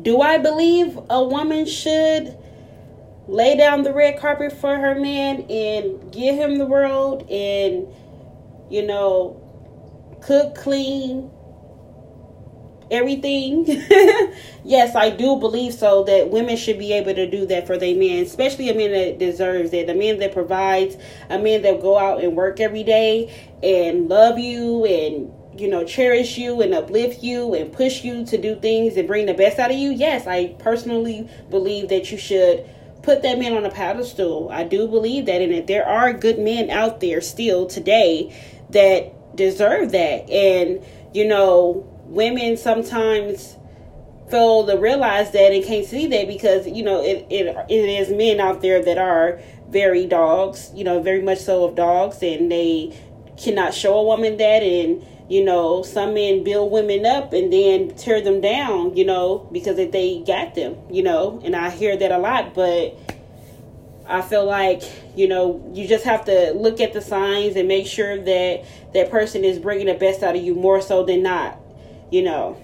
do I believe a woman should lay down the red carpet for her man and give him the world and you know cook clean everything? Yes i do believe so that women should be able to do that for their man especially a man that deserves it a man that provides a man that go out and work every day and love you and you know cherish you and uplift you and push you to do things and bring the best out of you yes i personally believe that you should put that man on a pedestal. I do believe that, and that there are good men out there still today that deserve that. And you know, women sometimes fail to realize that and can't see that because you know it, it it is men out there that are very dogs, you know, very much so of dogs, and they cannot show a woman that and you know some men build women up and then tear them down you know because if they got them you know and i hear that a lot but i feel like you know you just have to look at the signs and make sure that that person is bringing the best out of you more so than not you know